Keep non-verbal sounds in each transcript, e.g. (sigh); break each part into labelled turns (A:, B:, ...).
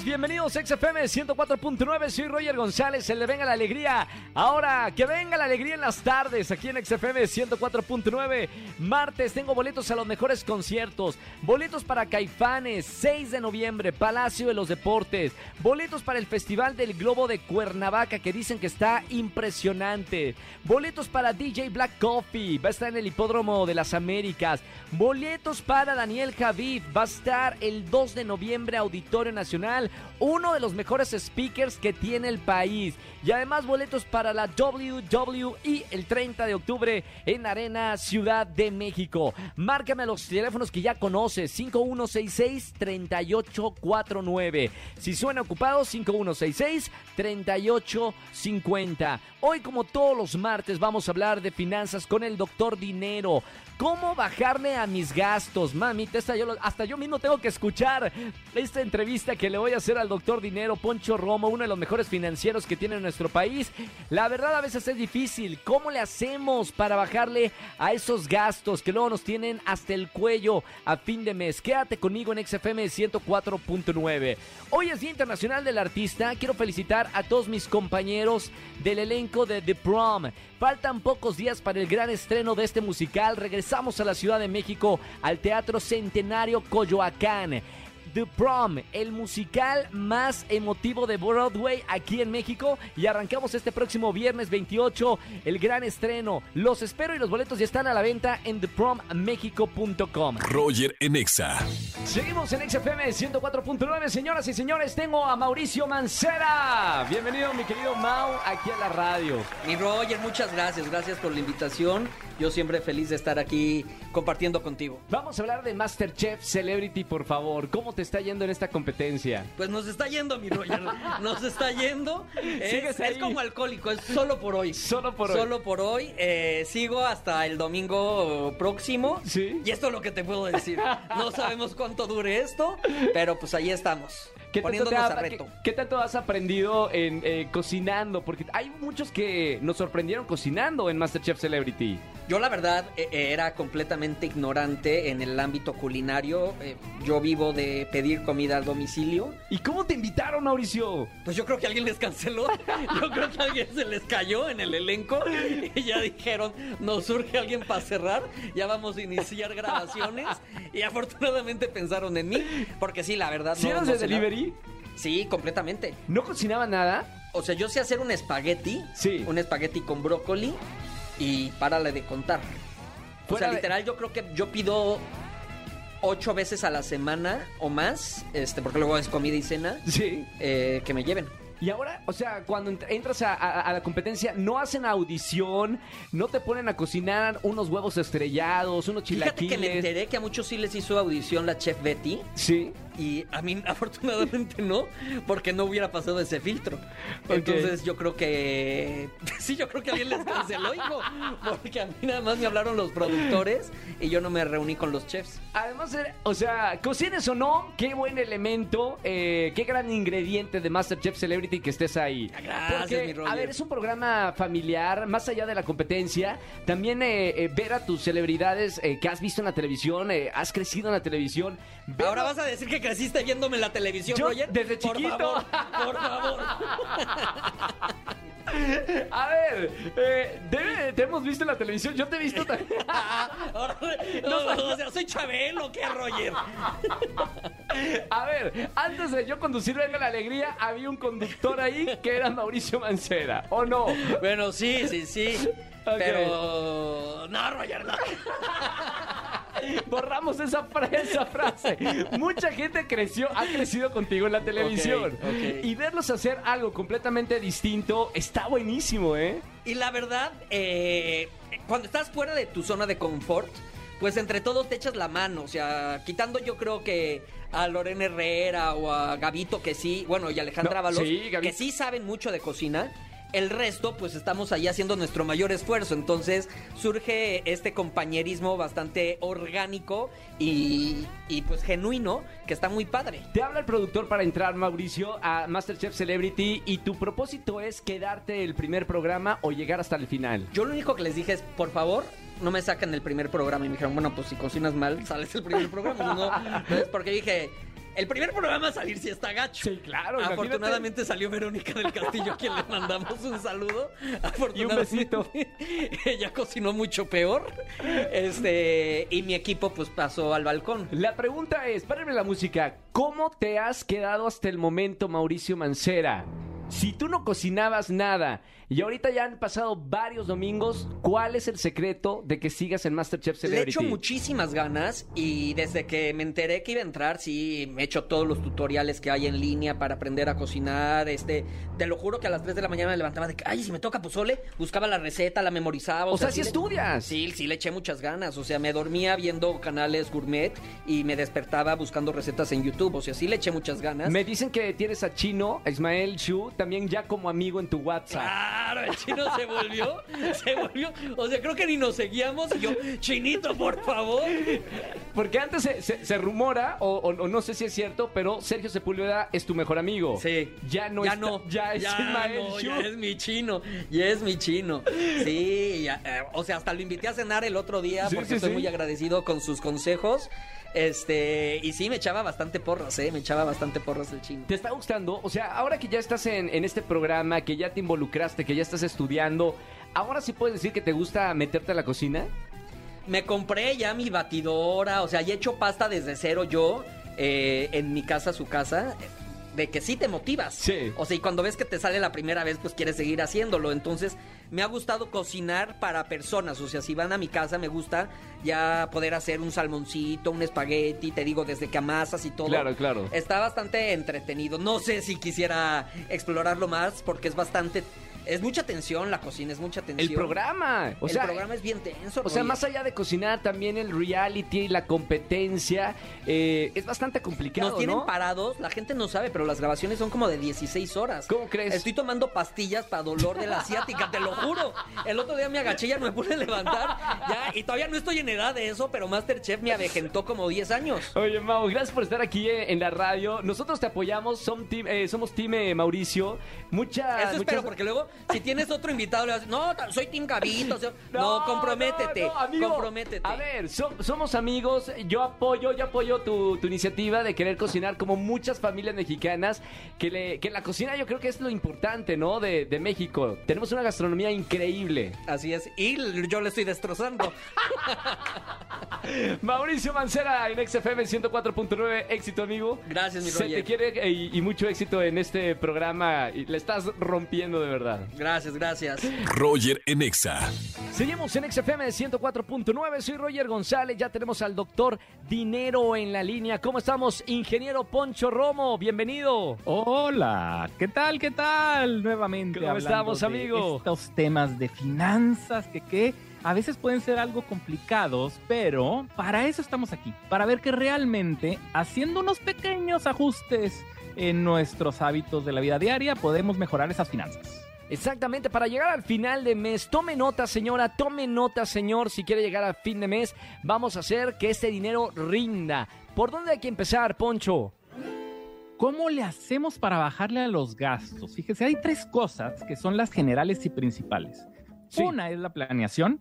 A: bienvenidos a XFM 104.9, soy Roger González, el de Venga la Alegría. Ahora, que venga la alegría en las tardes, aquí en XFM 104.9. Martes tengo boletos a los mejores conciertos, boletos para Caifanes, 6 de noviembre, Palacio de los Deportes, boletos para el Festival del Globo de Cuernavaca, que dicen que está impresionante, boletos para DJ Black Coffee, va a estar en el Hipódromo de las Américas, boletos para Daniel Javid, va a estar el 2 de noviembre, Auditorio Nacional, uno de los mejores speakers que tiene el país. Y además boletos para la WWE el 30 de octubre en Arena Ciudad de México. Márcame los teléfonos que ya conoces, 5166-3849. Si suena ocupado, 5166-3850. Hoy, como todos los martes, vamos a hablar de finanzas con el doctor Dinero. ¿Cómo bajarle a mis gastos? Mamita, esta yo, hasta yo mismo tengo que escuchar esta entrevista que le voy a hacer al doctor Dinero, Poncho Romo, uno de los mejores financieros que tiene nuestro país. La verdad a veces es difícil. ¿Cómo le hacemos para bajarle a esos gastos que luego nos tienen hasta el cuello a fin de mes? Quédate conmigo en XFM 104.9. Hoy es Día Internacional del Artista. Quiero felicitar a todos mis compañeros del elenco de The Prom. Faltan pocos días para el gran estreno de este musical. Regresamos a la Ciudad de México al Teatro Centenario Coyoacán. The Prom, el musical más emotivo de Broadway aquí en México. Y arrancamos este próximo viernes 28, el gran estreno. Los espero y los boletos ya están a la venta en theprommexico.com.
B: Roger en Exa.
A: Seguimos en XFM 104.9, señoras y señores. Tengo a Mauricio Mancera. Bienvenido, mi querido Mau, aquí a la radio.
C: Mi Roger, muchas gracias, gracias por la invitación. Yo siempre feliz de estar aquí compartiendo contigo.
A: Vamos a hablar de Masterchef Celebrity, por favor. ¿Cómo te está yendo en esta competencia?
C: Pues nos está yendo, mi Roger, (laughs) nos está yendo. Es, como alcohólico, es solo por hoy.
A: Solo por hoy.
C: Solo por hoy. Eh, sigo hasta el domingo próximo.
A: Sí.
C: Y esto es lo que te puedo decir. No sabemos cuánto dure esto, pero pues ahí estamos.
A: ¿Qué tanto, te ha-
C: a reto.
A: qué- qué tanto has aprendido en eh, cocinando? Porque hay muchos que nos sorprendieron cocinando en Masterchef Celebrity.
C: Yo la verdad eh, eh, era completamente ignorante en el ámbito culinario. Yo vivo de pedir comida al domicilio.
A: ¿Y cómo te invitaron, Mauricio?
C: Pues yo creo que alguien les canceló. (laughs) Yo creo que alguien se les cayó en el elenco. Y ya dijeron, nos surge alguien para cerrar. Ya vamos a iniciar grabaciones. Y afortunadamente pensaron en mí. Porque sí, la verdad.
A: ¿Sí
C: no,
A: eras
C: no
A: de delivery?
C: Sí, completamente.
A: ¿No cocinaba nada?
C: O sea, yo sé hacer un espagueti.
A: Sí.
C: Un espagueti con brócoli. Y párale de contar. O
A: Fuera
C: sea,
A: de-
C: literal, yo creo que yo pido ocho veces a la semana o más. Este, porque luego es comida y cena.
A: Sí.
C: eh, que me lleven.
A: Y ahora, o sea, cuando ent- entras a, a- a la competencia, no hacen audición, no te ponen a cocinar unos huevos estrellados, unos
C: Fíjate
A: chilaquiles.
C: que me enteré que a muchos sí les hizo audición la chef Betty
A: Sí.
C: Y a mí (laughs) afortunadamente no, porque no hubiera pasado ese filtro. Entonces yo creo que (laughs) sí, yo creo que alguien les canceló, hijo, porque a mí nada más me hablaron los productores y yo no me reuní con los chefs.
A: Además, eh, o sea, cocines o no, qué buen elemento, eh, qué gran ingrediente de Masterchef Celebrity que estés ahí.
C: Gracias,
A: Porque,
C: mi Roger.
A: a ver, es un programa familiar, más allá de la competencia, también eh, eh, ver a tus celebridades eh, que has visto en la televisión, has crecido en la televisión. ver-
C: Ahora vas a decir que creciste viéndome en la televisión,
A: Yo,
C: Roger.
A: desde
C: Por
A: chiquito.
C: favor, por favor. (laughs)
A: A ver, eh, te hemos visto en la televisión, yo te he visto también. (laughs) (laughs)
C: No, o sea, soy Chabelo, ¿qué, Roger?
A: A ver, antes de yo conducir Venga la Alegría, había un conductor ahí que era Mauricio Mancera, ¿o no?
C: Bueno, sí, sí, sí. Pero. No, Roger, no. (laughs)
A: Borramos esa, esa frase. Mucha gente creció, ha crecido contigo en la televisión. Y verlos hacer algo completamente distinto está buenísimo, ¿eh?
C: Y la verdad, eh, cuando estás fuera de tu zona de confort, pues entre todos te echas la mano. O sea, quitando yo creo que a Lorena Herrera o a Gabito que sí, bueno, y Alejandra
A: No, sí,
C: que sí saben mucho de cocina. El resto, pues estamos ahí haciendo nuestro mayor esfuerzo. Entonces surge este compañerismo bastante orgánico y, y, pues genuino, que está muy padre.
A: Te habla el productor para entrar, Mauricio, a Masterchef Celebrity y tu propósito es quedarte el primer programa o llegar hasta el final.
C: Yo lo único que les dije es, por favor, no me saquen el primer programa. Y me dijeron, bueno, pues si cocinas mal, sales el primer programa. ¿no? Entonces, (laughs) porque dije, el primer programa a salir si está gacho.
A: Sí, claro.
C: Afortunadamente salió Verónica del Castillo, a quien le mandamos un saludo.
A: Y un besito. (laughs)
C: Ella cocinó mucho peor. Este, y mi equipo pues pasó al balcón.
A: La pregunta es, párame la música, ¿cómo te has quedado hasta el momento, Mauricio Mancera? Si tú no cocinabas nada y ahorita ya han pasado varios domingos, ¿cuál es el secreto de que sigas en Masterchef Celebrity?
C: Le echo muchísimas ganas y desde que me enteré que iba a entrar, sí, me he hecho todos los tutoriales que hay en línea para aprender a cocinar. Este, te lo juro que a las 3 de la mañana me levantaba de que, ay, si me toca pozole, buscaba la receta, la memorizaba.
A: O, sea, si estudias.
C: Sí, sí, le eché muchas ganas. O sea, me dormía viendo canales gourmet y me despertaba buscando recetas en YouTube. O sea, sí le eché muchas ganas.
A: Me dicen que tienes a Chino, a Ismael Shu, también ya como amigo en tu WhatsApp.
C: Claro, el chino se volvió, se volvió. O sea, creo que ni nos seguíamos y yo, chinito, por favor.
A: Porque antes se, rumora, o, no sé si es cierto, pero Sergio Sepúlveda es tu mejor amigo.
C: Sí.
A: Ya no
C: ya no,
A: ya es
C: no, Ya es mi chino, ya es mi chino. Sí, eh, o sea, hasta lo invité a cenar el otro día porque estoy muy agradecido con sus consejos. Este, y sí, me echaba bastante porras, ¿eh? Me echaba bastante porras el chino.
A: ¿Te está gustando? O sea, ahora que ya estás en, en este programa, que ya te involucraste, que ya estás estudiando, ¿ahora sí puedes decir que te gusta meterte a la cocina?
C: Me compré ya mi batidora, o sea, ya he hecho pasta desde cero yo, eh, en mi casa, su casa de que sí te motivas.
A: Sí.
C: O sea, y cuando ves que te sale la primera vez, pues quieres seguir haciéndolo. Entonces, me ha gustado cocinar para personas. O sea, si van a mi casa, me gusta ya poder hacer un salmoncito, un espagueti, te digo, desde que amasas y todo.
A: Claro, claro.
C: Está bastante entretenido. No sé si quisiera explorarlo más porque es bastante es mucha tensión la cocina, es mucha tensión.
A: El programa,
C: o el programa es bien tenso.
A: O sea, más allá de cocinar, también el reality y la competencia eh, es bastante complicado.
C: Nos tienen parados, la gente no sabe, pero las grabaciones son como de 16 horas.
A: ¿Cómo crees?
C: Estoy tomando pastillas para dolor de la asiática, te lo juro. El otro día y ya no me pude levantar. Ya, y todavía no estoy en edad de eso, pero Masterchef me avejentó como 10 años.
A: Oye, Mau, gracias por estar aquí eh, en la radio. Nosotros te apoyamos, somos team, eh, somos team Mauricio. Muchas.
C: Eso espero, porque luego si tienes otro invitado, le vas a decir, no, soy Team Gavito. no, comprométete, comprométete.
A: A ver, somos amigos, yo apoyo, yo apoyo tu, iniciativa de querer cocinar como muchas familias mexicanas, que, le, que la cocina yo creo que es lo importante, ¿no? De, de México. Tenemos una gastronomía increíble.
C: Así es, y yo le estoy destrozando. (laughs)
A: Mauricio Mancera en XFM 104.9, éxito amigo.
C: Gracias, mi
A: Se te quiere eh, y, y, mucho éxito en este programa. Y le estás rompiendo de verdad.
C: Gracias, gracias.
B: Roger en Exa.
A: Seguimos en XFM 104.9. Soy Roger González. Ya tenemos al doctor Dinero en la línea. ¿Cómo estamos, ingeniero Poncho Romo? Bienvenido.
D: Hola, ¿qué tal? ¿Qué tal? Nuevamente.
A: ¿Cómo estamos, amigo?
D: estos temas de finanzas que qué a veces pueden ser algo complicados, pero para eso estamos aquí, para ver que realmente haciendo unos pequeños ajustes en nuestros hábitos de la vida diaria podemos mejorar esas finanzas.
A: Exactamente, para llegar al final de mes, tome nota señora, tome nota señor, si quiere llegar al fin de mes, vamos a hacer que este dinero rinda. ¿Por dónde hay que empezar, Poncho?
D: ¿Cómo le hacemos para bajarle a los gastos? Fíjese, hay tres cosas que son las generales y principales. Una es la planeación,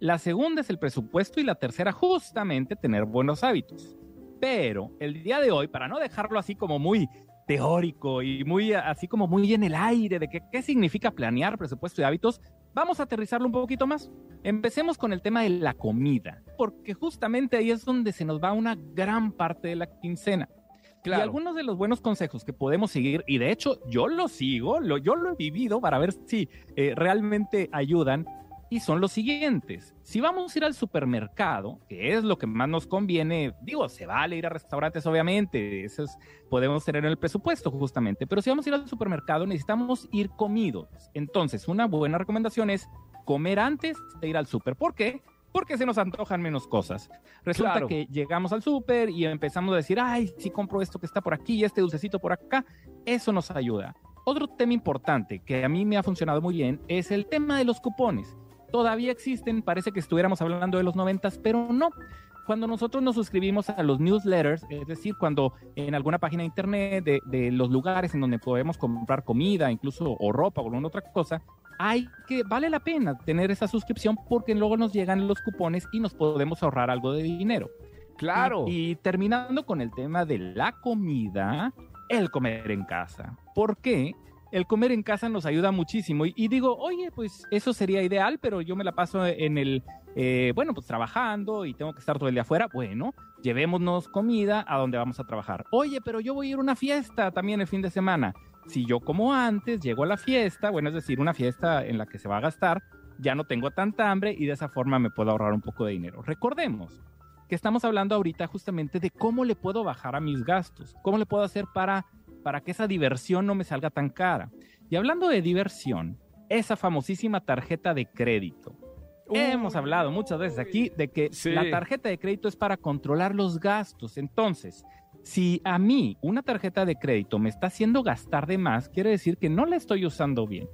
D: la segunda es el presupuesto y la tercera justamente tener buenos hábitos. Pero el día de hoy, para no dejarlo así como muy teórico y muy así como muy en el aire de que, qué significa planear presupuesto y hábitos, vamos a aterrizarlo un poquito más. Empecemos con el tema de la comida, porque justamente ahí es donde se nos va una gran parte de la quincena. Y algunos de los buenos consejos que podemos seguir, y de hecho yo lo sigo, lo, yo lo he vivido para ver si eh, realmente ayudan, y son los siguientes. Si vamos a ir al supermercado, que es lo que más nos conviene, digo, se vale ir a restaurantes, obviamente, eso es, podemos tener en el presupuesto justamente, pero si vamos a ir al supermercado necesitamos ir comidos. Entonces, una buena recomendación es comer antes de ir al super. ¿Por qué? Porque se nos antojan menos cosas. Resulta que llegamos al súper y empezamos a decir, ay, si compro esto que está por aquí y este dulcecito por acá, eso nos ayuda. Otro tema importante que a mí me ha funcionado muy bien es el tema de los cupones. Todavía existen, parece que estuviéramos hablando de los noventas, pero no cuando nosotros nos suscribimos a los newsletters, es decir, cuando en alguna página de internet de, los lugares en donde podemos comprar comida, incluso o ropa o alguna otra cosa, hay que, vale la pena tener esa suscripción porque luego nos llegan los cupones y nos podemos ahorrar algo de dinero.
A: Claro.
D: Y, terminando con el tema de la comida, el comer en casa. ¿Por qué? El comer en casa nos ayuda muchísimo. Y, digo, oye, pues eso sería ideal, pero yo me la paso en el, eh, bueno, pues trabajando y tengo que estar todo el día afuera. Bueno, llevémonos comida a donde vamos a trabajar. Oye, pero yo voy a ir a una fiesta también el fin de semana. Si yo como antes, llego a la fiesta, bueno, es decir, una fiesta en la que se va a gastar, ya no tengo tanta hambre y de esa forma me puedo ahorrar un poco de dinero. Recordemos que estamos hablando ahorita justamente de cómo le puedo bajar a mis gastos, cómo le puedo hacer para para que esa diversión no me salga tan cara. Y hablando de diversión, esa famosísima tarjeta de crédito. Hemos hablado muchas veces aquí de que la tarjeta de crédito es para controlar los gastos. Entonces, si a mí una tarjeta de crédito me está haciendo gastar de más, quiere decir que no la estoy usando bien.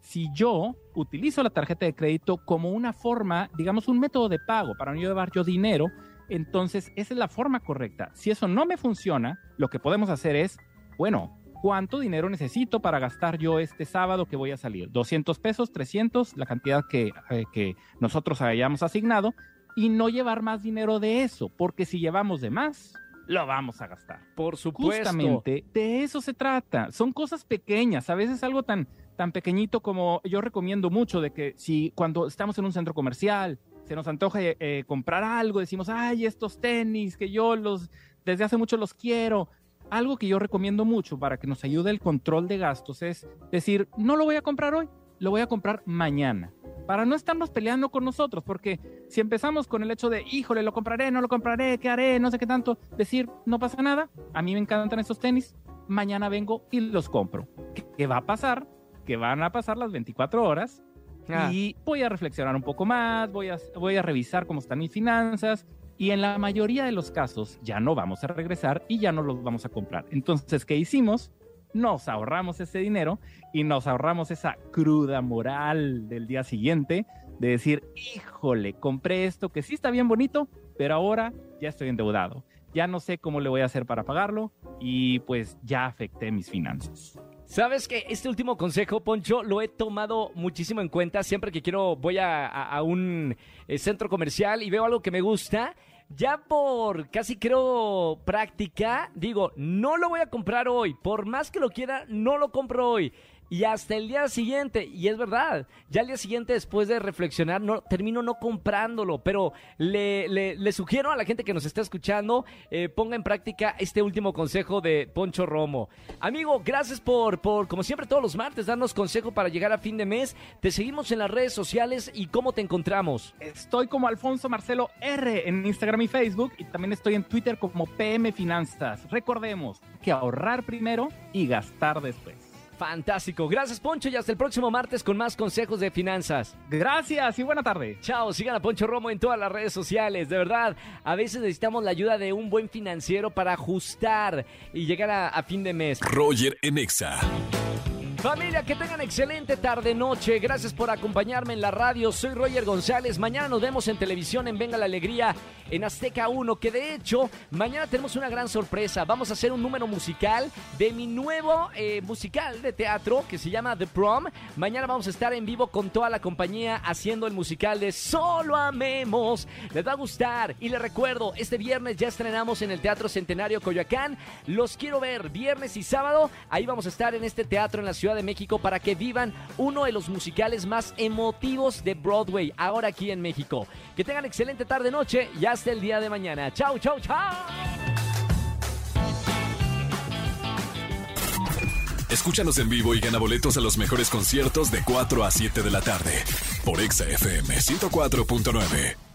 D: Si yo utilizo la tarjeta de crédito como una forma, digamos, un método de pago para no llevar yo dinero, entonces esa es la forma correcta. Si eso no me funciona, lo que podemos hacer es bueno, ¿cuánto dinero necesito para gastar yo este sábado que voy a salir? 200 pesos, 300, la cantidad que, eh, que nosotros hayamos asignado, y no llevar más dinero de eso, porque si llevamos de más, lo vamos a gastar.
A: Por supuesto.
D: Justamente de eso se trata. Son cosas pequeñas, a veces algo tan, tan pequeñito como yo recomiendo mucho de que si cuando estamos en un centro comercial se nos antoja eh, comprar algo, decimos, ay, estos tenis que yo los desde hace mucho los quiero, algo que yo recomiendo mucho para que nos ayude el control de gastos es decir, no lo voy a comprar hoy, lo voy a comprar mañana. Para no estarnos peleando con nosotros, porque si empezamos con el hecho de, híjole, lo compraré, no lo compraré, ¿qué haré? No sé qué tanto, decir, no pasa nada, a mí me encantan esos tenis, mañana vengo y los compro. ¿Qué va a pasar? Que van a pasar las 24 horas ah. y voy a reflexionar un poco más, voy a, voy a revisar cómo están mis finanzas, y en la mayoría de los casos ya no vamos a regresar y ya no los vamos a comprar. Entonces, ¿qué hicimos? Nos ahorramos ese dinero y nos ahorramos esa cruda moral del día siguiente de decir, híjole, compré esto que sí está bien bonito, pero ahora ya estoy endeudado. Ya no sé cómo le voy a hacer para pagarlo y pues ya afecté mis finanzas.
A: Sabes que este último consejo, Poncho, lo he tomado muchísimo en cuenta. Siempre que quiero, voy a, un eh, centro comercial y veo algo que me gusta. Ya por casi creo práctica, digo, no lo voy a comprar hoy. Por más que lo quiera, no lo compro hoy y hasta el día siguiente, y es verdad, ya el día siguiente después de reflexionar, no, termino no comprándolo, pero le, le, sugiero a la gente que nos está escuchando, eh, ponga en práctica este último consejo de Poncho Romo. Amigo, gracias por, por, como siempre todos los martes, darnos consejo para llegar a fin de mes. Te seguimos en las redes sociales y cómo te encontramos.
D: Estoy como Alfonso Marcelo R en Instagram y Facebook y también estoy en Twitter como PM Finanzas. Recordemos que ahorrar primero y gastar después.
A: Fantástico. Gracias, Poncho, y hasta el próximo martes con más consejos de finanzas.
D: Gracias y buena tarde.
A: Chao, sigan a Poncho Romo en todas las redes sociales. De verdad, a veces necesitamos la ayuda de un buen financiero para ajustar y llegar a, fin de mes.
B: Roger Enexa.
A: Familia, que tengan excelente tarde noche. Gracias por acompañarme en la radio. Soy Roger González. Mañana nos vemos en televisión en Venga la Alegría en Azteca 1, que de hecho mañana tenemos una gran sorpresa. Vamos a hacer un número musical de mi nuevo eh, musical de teatro que se llama The Prom. Mañana vamos a estar en vivo con toda la compañía haciendo el musical de Solo Amemos. Les va a gustar. Y les recuerdo, este viernes ya estrenamos en el Teatro Centenario Coyoacán. Los quiero ver viernes y sábado. Ahí vamos a estar en este teatro en la ciudad de México para que vivan uno de los musicales más emotivos de Broadway, ahora aquí en México. Que tengan excelente tarde noche y hasta el día de mañana. Chau, chau, chau.
B: Escúchanos en vivo y gana boletos a los mejores conciertos de 4 a 7 de la tarde por Exa FM 104.9.